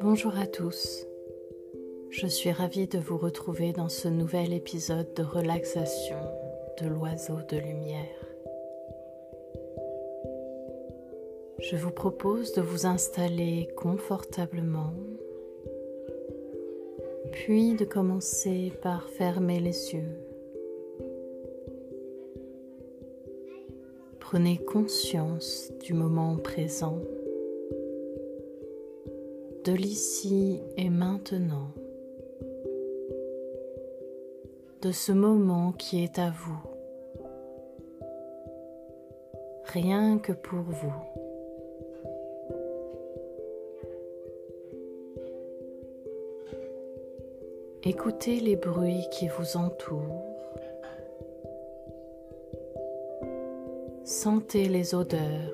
Bonjour à tous, je suis ravie de vous retrouver dans ce nouvel épisode de relaxation de l'oiseau de lumière. Je vous propose de vous installer confortablement, puis de commencer par fermer les yeux. Prenez conscience du moment présent de l'ici et maintenant, de ce moment qui est à vous, rien que pour vous. Écoutez les bruits qui vous entourent. Sentez les odeurs.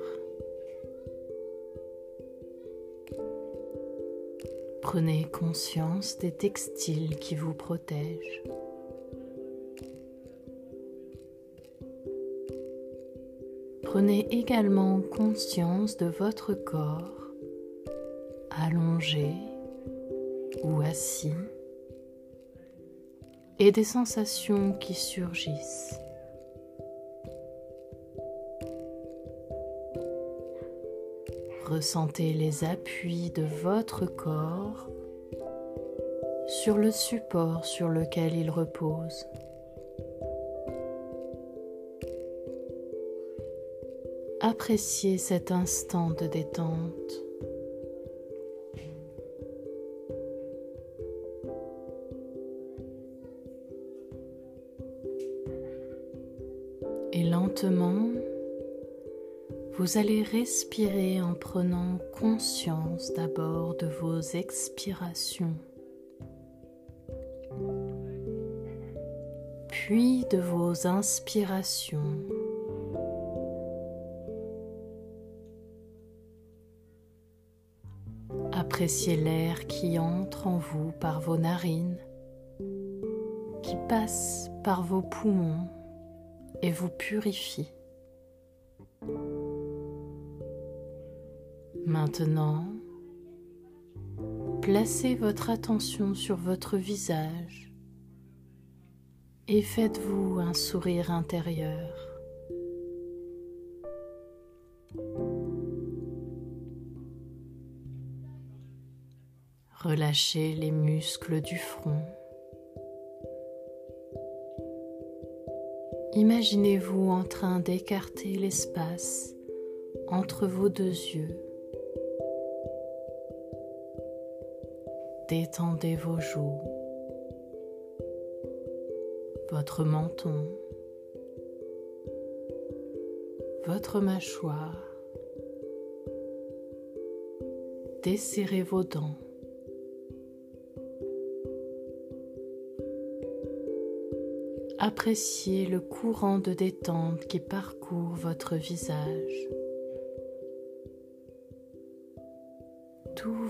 Prenez conscience des textiles qui vous protègent. Prenez également conscience de votre corps allongé ou assis et des sensations qui surgissent. Ressentez les appuis de votre corps sur le support sur lequel il repose. Appréciez cet instant de détente. Et lentement, vous allez respirer en prenant conscience d'abord de vos expirations, puis de vos inspirations. Appréciez l'air qui entre en vous par vos narines, qui passe par vos poumons et vous purifie. Maintenant, placez votre attention sur votre visage et faites-vous un sourire intérieur. Relâchez les muscles du front. Imaginez-vous en train d'écarter l'espace entre vos deux yeux. Détendez vos joues, votre menton, votre mâchoire. Desserrez vos dents. Appréciez le courant de détente qui parcourt votre visage.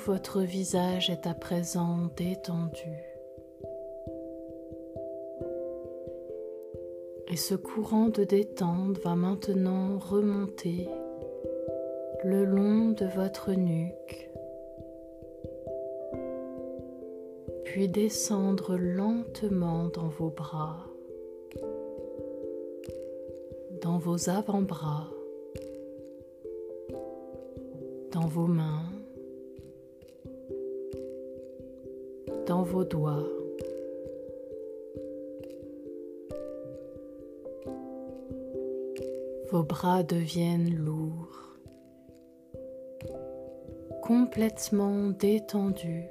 Votre visage est à présent détendu. Et ce courant de détente va maintenant remonter le long de votre nuque, puis descendre lentement dans vos bras, dans vos avant-bras, dans vos mains, vos doigts. Vos bras deviennent lourds, complètement détendus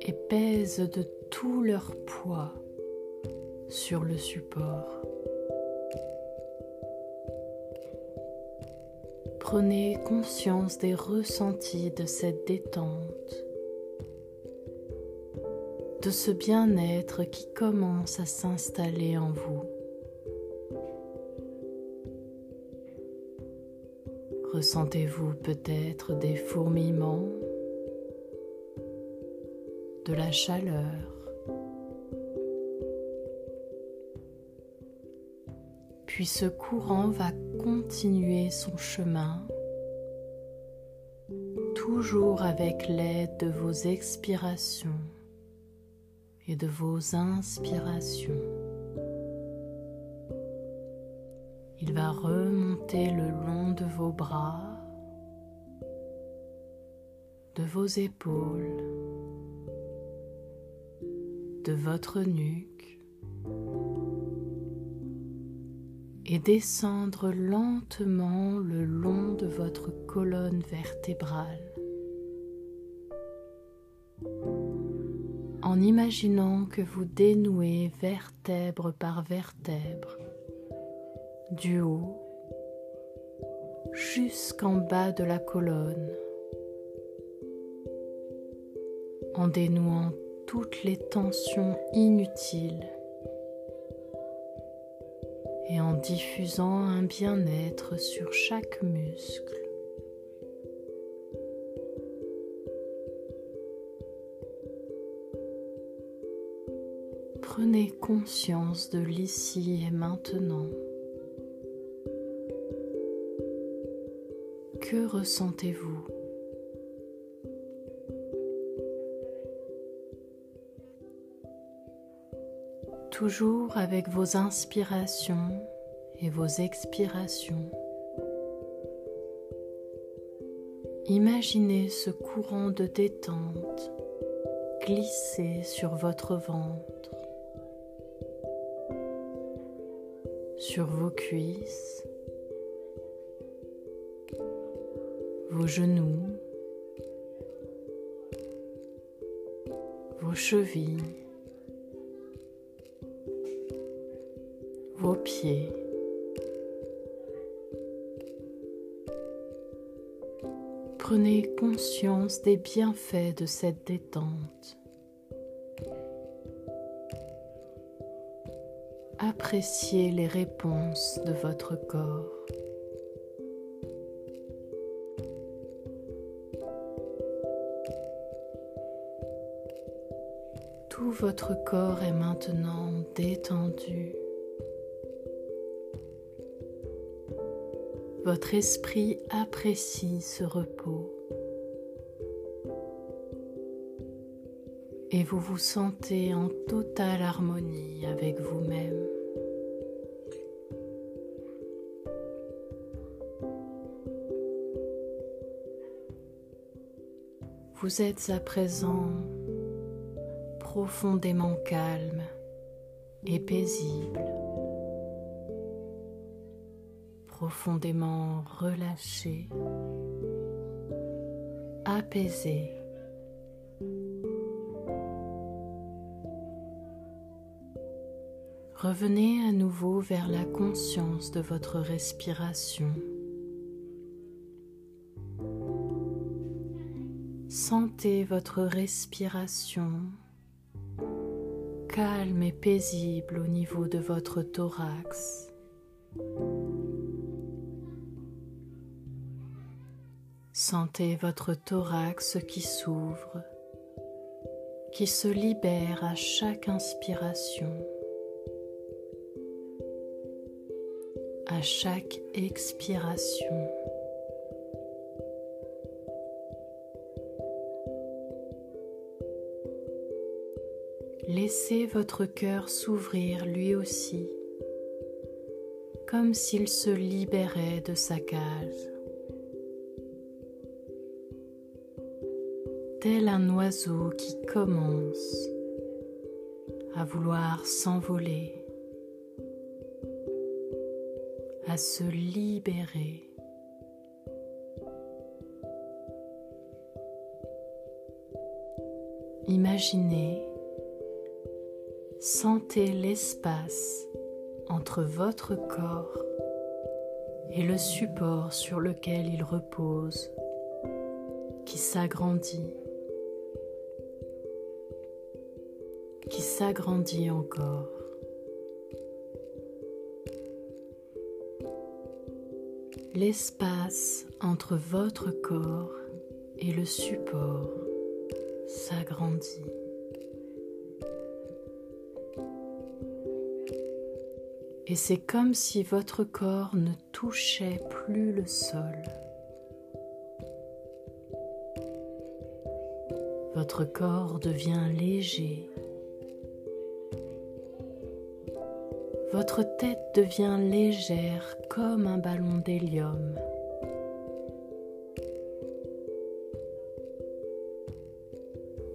et pèsent de tout leur poids sur le support. Prenez conscience des ressentis de cette détente, de ce bien-être qui commence à s'installer en vous. Ressentez-vous peut-être des fourmillements, de la chaleur, Puis ce courant va continuer son chemin, toujours avec l'aide de vos expirations et de vos inspirations. Il va remonter le long de vos bras, de vos épaules, de votre nuque et descendre lentement le long de votre colonne vertébrale. En imaginant que vous dénouez vertèbre par vertèbre du haut jusqu'en bas de la colonne en dénouant toutes les tensions inutiles et en diffusant un bien-être sur chaque muscle. Prenez conscience de l'ici et maintenant. Que ressentez-vous? Toujours avec vos inspirations et vos expirations. Imaginez ce courant de détente glisser sur votre ventre, sur vos cuisses, vos genoux, vos chevilles, Prenez conscience des bienfaits de cette détente. Appréciez les réponses de votre corps. Tout votre corps est maintenant détendu. Votre esprit apprécie ce repos et vous vous sentez en totale harmonie avec vous-même. Vous êtes à présent profondément calme et paisible. Profondément relâché, apaisé. Revenez à nouveau vers la conscience de votre respiration. Sentez votre respiration calme et paisible au niveau de votre thorax. Sentez votre thorax qui s'ouvre, qui se libère à chaque inspiration, à chaque expiration. Laissez votre cœur s'ouvrir lui aussi, comme s'il se libérait de sa cage. Tel un oiseau qui commence à vouloir s'envoler, à se libérer. Imaginez, sentez l'espace entre votre corps et le support sur lequel il repose qui s'agrandit s'agrandit encore. L'espace entre votre corps et le support s'agrandit. Et c'est comme si votre corps ne touchait plus le sol. Votre corps devient léger. Votre tête devient légère comme un ballon d'hélium.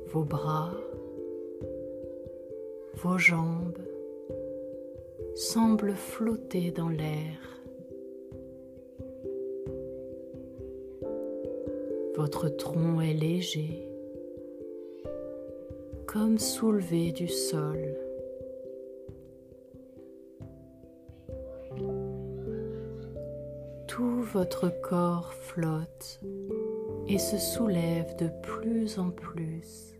Vos bras, vos jambes semblent flotter dans l'air. Votre tronc est léger comme soulevé du sol. Votre corps flotte et se soulève de plus en plus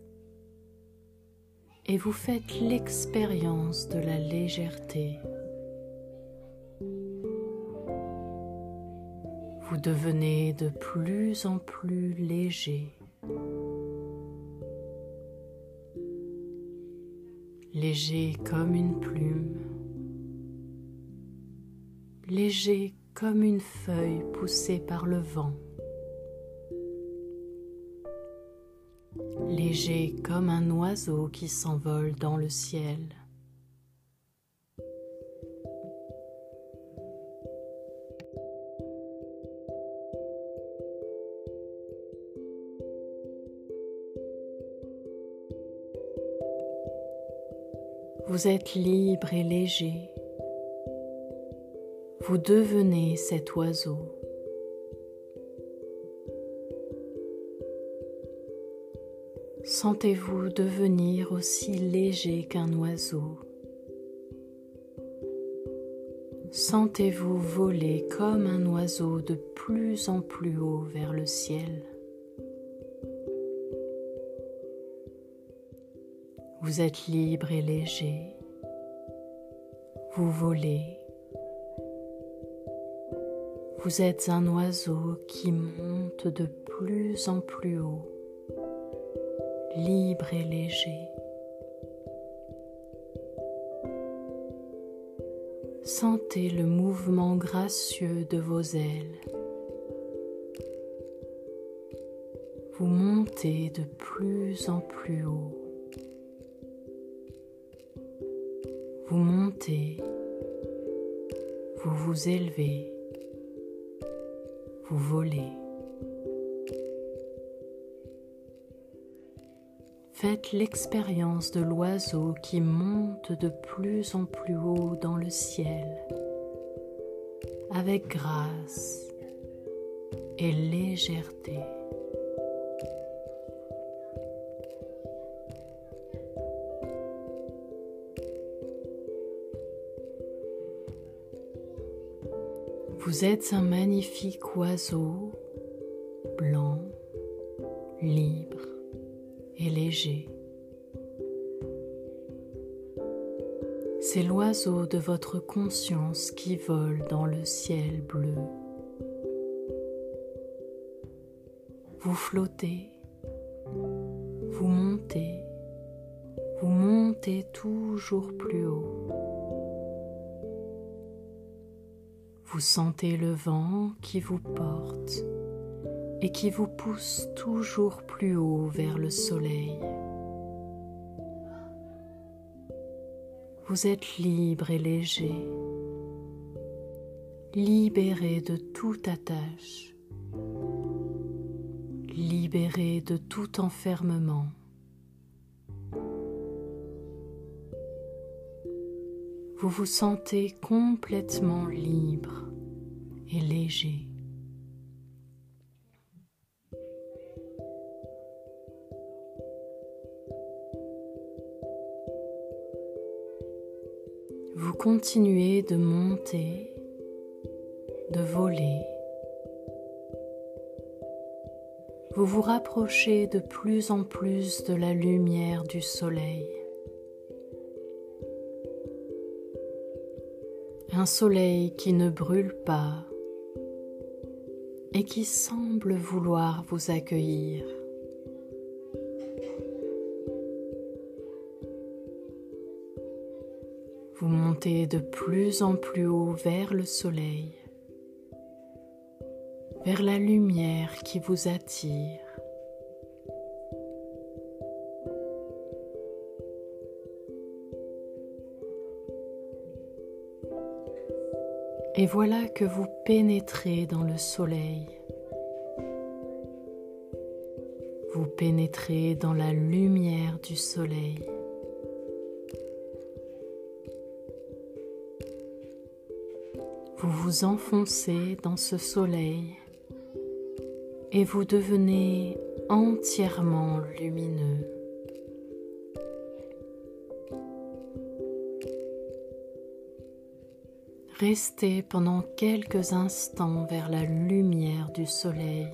et vous faites l'expérience de la légèreté. Vous devenez de plus en plus léger. léger comme une plume, léger comme une feuille poussée par le vent, léger comme un oiseau qui s'envole dans le ciel. Vous êtes libre et léger. Vous devenez cet oiseau. Sentez-vous devenir aussi léger qu'un oiseau. Sentez-vous voler comme un oiseau de plus en plus haut vers le ciel. Vous êtes libre et léger. Vous volez. Vous êtes un oiseau qui monte de plus en plus haut, libre et léger. Sentez le mouvement gracieux de vos ailes. Vous montez de plus en plus haut. Vous montez, vous vous élevez, vous. Faites l'expérience de l'oiseau qui monte de plus en plus haut dans le ciel avec grâce et légèreté. Vous êtes un magnifique oiseau blanc, libre et léger. C'est l'oiseau de votre conscience qui vole dans le ciel bleu. Vous flottez, vous montez, vous montez toujours plus haut. Vous sentez le vent qui vous porte et qui vous pousse toujours plus haut vers le soleil. Vous êtes libre et léger, libéré de toute attache, libéré de tout enfermement. vous vous sentez complètement libre et léger. Vous continuez de monter, de voler. Vous vous rapprochez de plus en plus de la lumière du soleil. un soleil qui ne brûle pas et qui semble vouloir vous accueillir. Vous montez de plus en plus haut vers le soleil, vers la lumière qui vous attire. Et voilà que vous pénétrez dans le soleil. Vous pénétrez dans la lumière du soleil. Vous vous enfoncez dans ce soleil et vous devenez entièrement lumineux. Restez pendant quelques instants vers la lumière du soleil.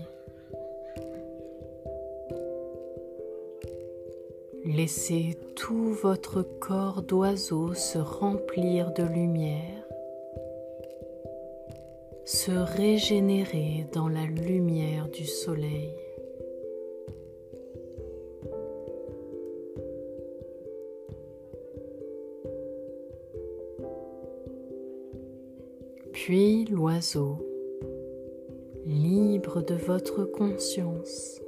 Laissez tout votre corps d'oiseau se remplir de lumière, se régénérer dans la lumière du soleil. Puis l'oiseau, libre de votre conscience,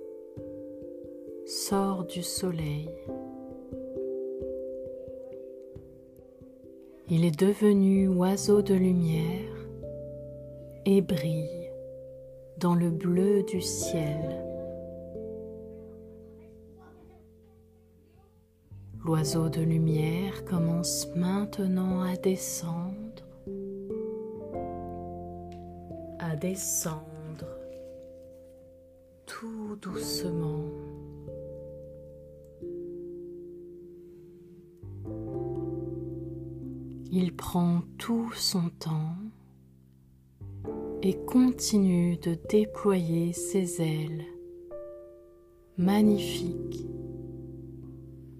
sort du soleil. Il est devenu oiseau de lumière et brille dans le bleu du ciel. L'oiseau de lumière commence maintenant à descendre descendre tout doucement. Il prend tout son temps et continue de déployer ses ailes magnifiques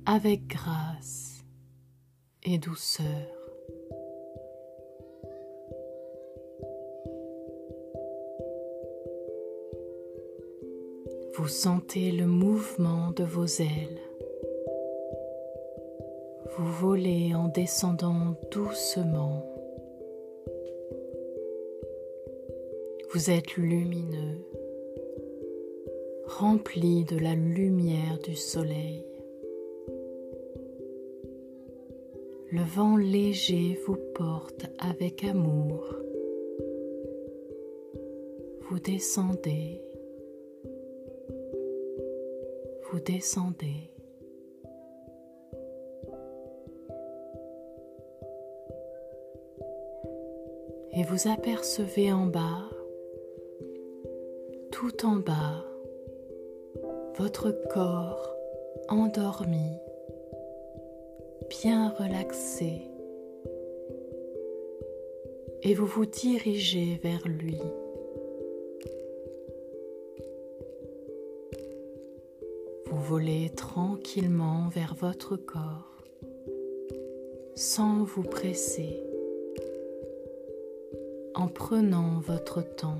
avec grâce et douceur. Vous sentez le mouvement de vos ailes. Vous volez en descendant doucement. Vous êtes lumineux, rempli de la lumière du soleil. Le vent léger vous porte avec amour. Vous descendez descendez. Et vous apercevez en bas, tout en bas, votre corps endormi, bien relaxé, et vous vous dirigez vers lui. Volez tranquillement vers votre corps sans vous presser, en prenant votre temps.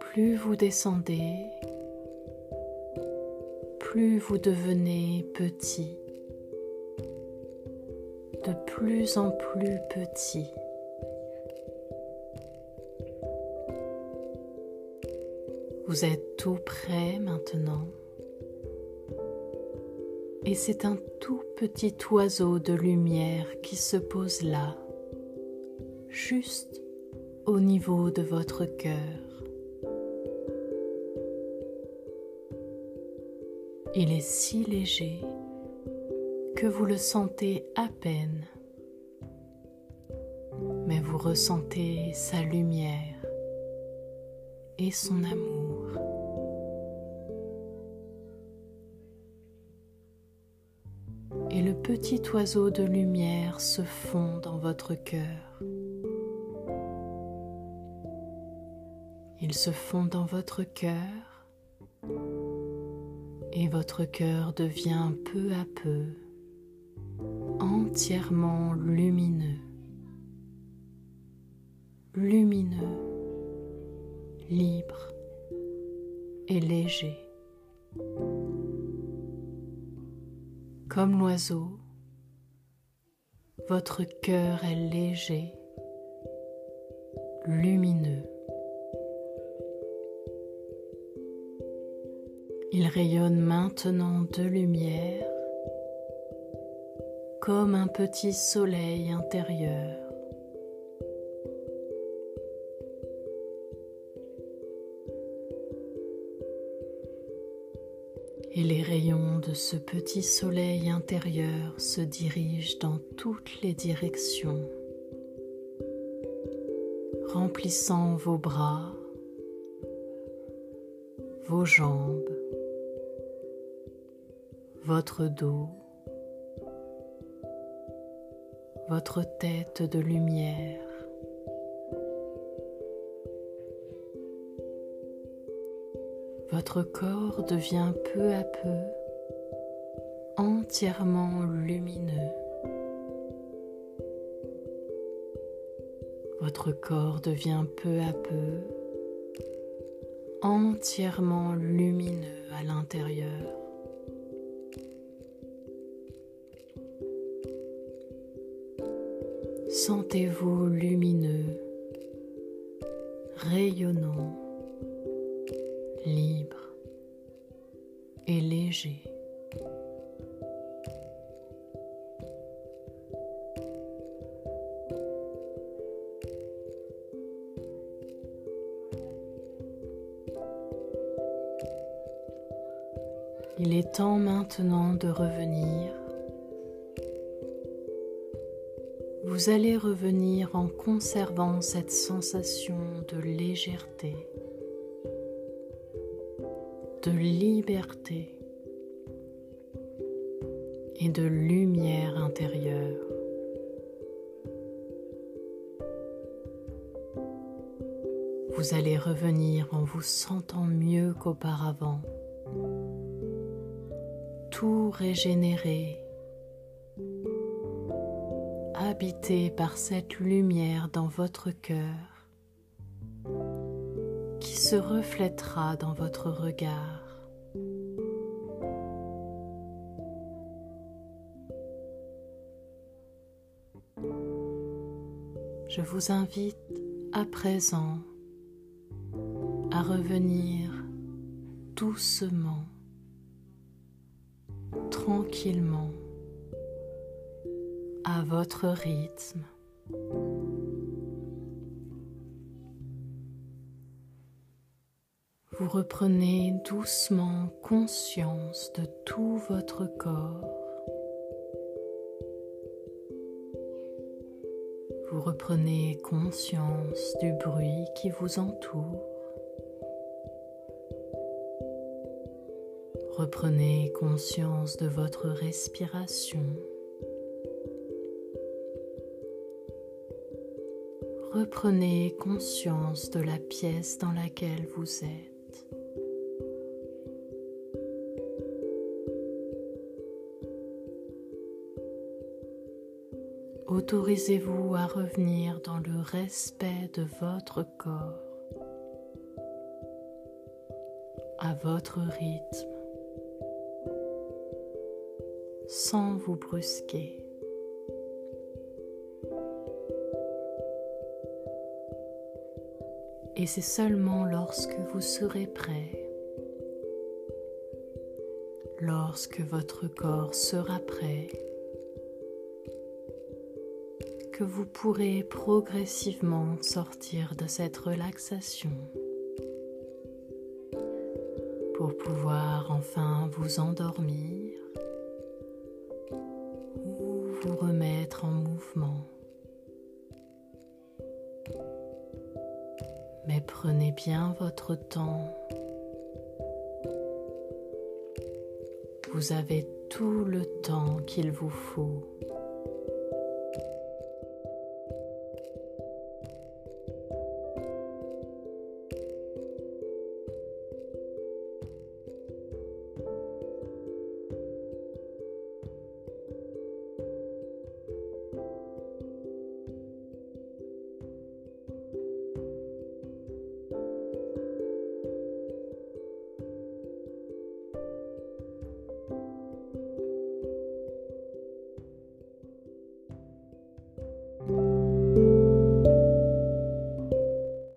Plus vous descendez, plus vous devenez petit, de plus en plus petit. Vous êtes tout prêt maintenant. Et c'est un tout petit oiseau de lumière qui se pose là, juste au niveau de votre cœur. Il est si léger que vous le sentez à peine, mais vous ressentez sa lumière et son amour. Petit oiseau de lumière se fond dans votre cœur. Il se fond dans votre cœur et votre cœur devient peu à peu entièrement lumineux, lumineux libre, et léger. Comme l'oiseau, votre cœur est léger, lumineux. Il rayonne maintenant de lumière comme un petit soleil intérieur. Et les rayons de ce petit soleil intérieur se dirigent dans toutes les directions, remplissant vos bras, vos jambes, votre dos, votre tête de lumière. Votre corps devient peu à peu entièrement lumineux. Votre corps devient peu à peu entièrement lumineux à l'intérieur. Sentez-vous lumineux, rayonnant, libre Il est temps maintenant de revenir. Vous allez revenir en conservant cette sensation de légèreté, de liberté et de lumière intérieure. Vous allez revenir en vous sentant mieux qu'auparavant, tout régénéré habité par cette lumière dans votre cœur qui se reflètera dans votre regard. Je vous invite à présent à revenir doucement, tranquillement à votre rythme. Vous reprenez doucement conscience de tout votre corps. Reprenez conscience du bruit qui vous entoure. Reprenez conscience de votre respiration. reprenez conscience de la pièce dans laquelle vous êtes. Autorisez-vous à revenir dans le respect de votre corps, à votre rythme, sans vous brusquer. Et c'est seulement lorsque vous serez prêt, lorsque votre corps sera prêt, que vous pourrez progressivement sortir de cette relaxation pour pouvoir enfin vous endormir ou vous remettre en mouvement. mais prenez bien votre temps. Vous avez tout le temps qu'il vous faut.